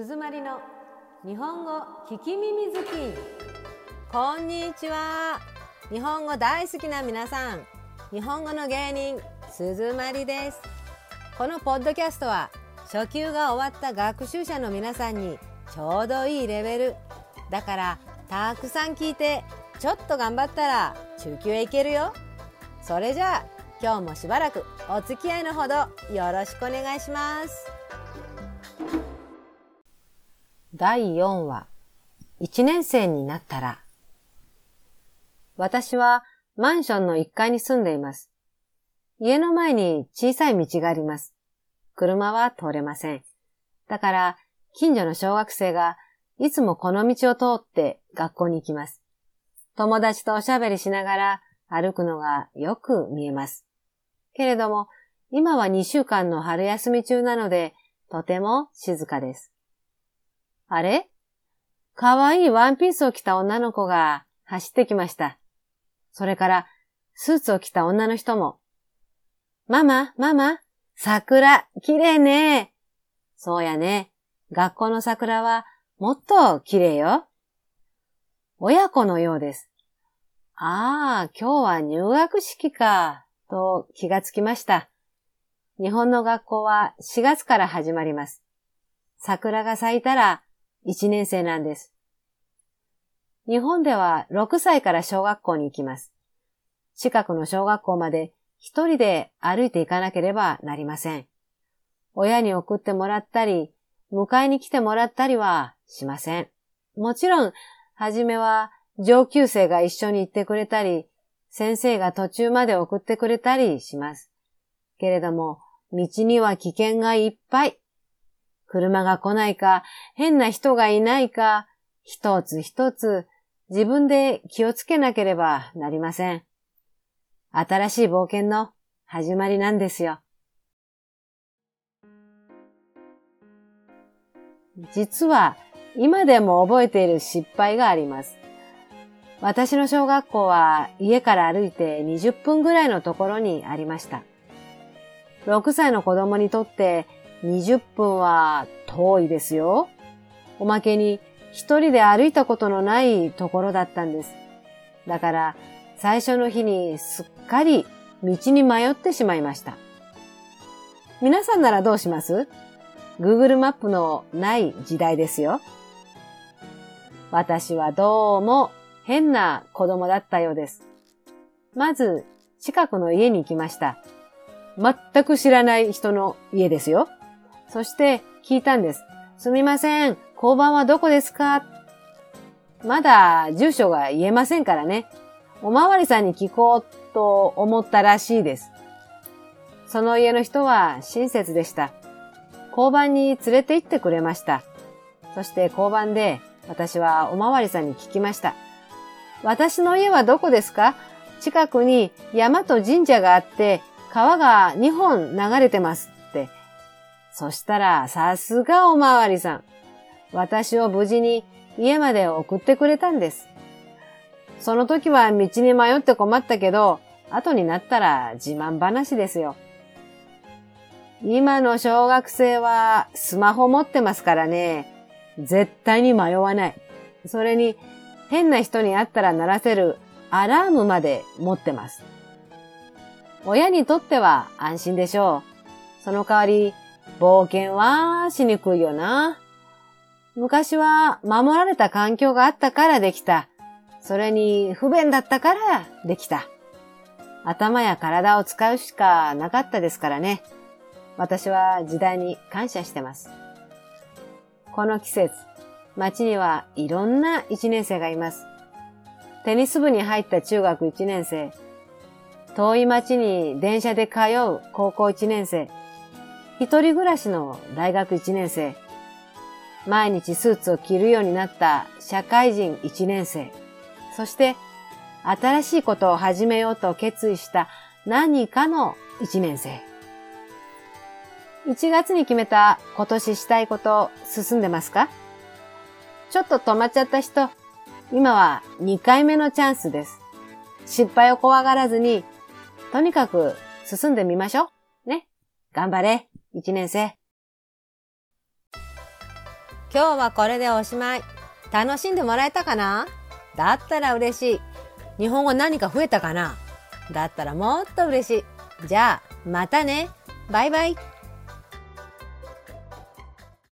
鈴まりの日本語聞き耳好き。こんにちは。日本語大好きな皆さん。日本語の芸人鈴まりです。このポッドキャストは初級が終わった学習者の皆さんにちょうどいいレベル。だからたくさん聞いてちょっと頑張ったら中級へ行けるよ。それじゃあ今日もしばらくお付き合いのほどよろしくお願いします。第4話1年生になったら私はマンションの1階に住んでいます。家の前に小さい道があります。車は通れません。だから近所の小学生がいつもこの道を通って学校に行きます。友達とおしゃべりしながら歩くのがよく見えます。けれども、今は2週間の春休み中なので、とても静かです。あれ？かわいいワンピースを着た女の子が走ってきました。それから、スーツを着た女の人も。ママ、ママ、桜、綺麗ね。そうやね。学校の桜はもっと綺麗よ。親子のようです。ああ、今日は入学式か、と気がつきました。日本の学校は4月から始まります。桜が咲いたら1年生なんです。日本では6歳から小学校に行きます。近くの小学校まで一人で歩いて行かなければなりません。親に送ってもらったり、迎えに来てもらったりはしません。もちろん、はじめは上級生が一緒に行ってくれたり、先生が途中まで送ってくれたりします。けれども、道には危険がいっぱい。車が来ないか、変な人がいないか、一つ一つ自分で気をつけなければなりません。新しい冒険の始まりなんですよ。実は今でも覚えている失敗があります。私の小学校は家から歩いて20分ぐらいのところにありました。6歳の子供にとって20分は遠いですよ。おまけに一人で歩いたことのないところだったんです。だから最初の日にすっかり道に迷ってしまいました。皆さんならどうします ?Google マップのない時代ですよ。私はどうも変な子供だったようです。まず近くの家に行きました。全く知らない人の家ですよ。そして聞いたんです。すみません、交番はどこですか？まだ住所が言えませんからね。おまわりさんに聞こうと思ったらしいです。その家の人は親切でした。交番に連れて行ってくれました。そして交番で私はおまわりさんに聞きました。私の家はどこですか？近くに山と神社があって川が2本流れてますって。そしたらさすがおまわりさん。私を無事に家まで送ってくれたんです。その時は道に迷って困ったけど、後になったら自慢話ですよ。今の小学生はスマホ持ってますからね。絶対に迷わない。それに変な人に会ったら鳴らせるアラームまで持ってます。親にとっては安心でしょう。その代わり冒険はしにくいよな。昔は守られた環境があったからできた。それに不便だったからできた。頭や体を使うしかなかったですからね。私は時代に感謝してます。この季節、街にはいろんな一年生がいます。テニス部に入った中学一年生、遠い街に電車で通う高校一年生、一人暮らしの大学一年生、毎日スーツを着るようになった社会人一年生、そして新しいことを始めようと決意した何かの一年生。1月に決めた今年したいこと進んでますか？ちょっと止まっちゃった人、今は2回目のチャンスです。失敗を怖がらずに、とにかく進んでみましょう。ね。頑張れ、1年生。今日はこれでおしまい。楽しんでもらえたかな？だったら嬉しい。日本語何か増えたかな？だったらもっと嬉しい。じゃあ、またね。バイバイ。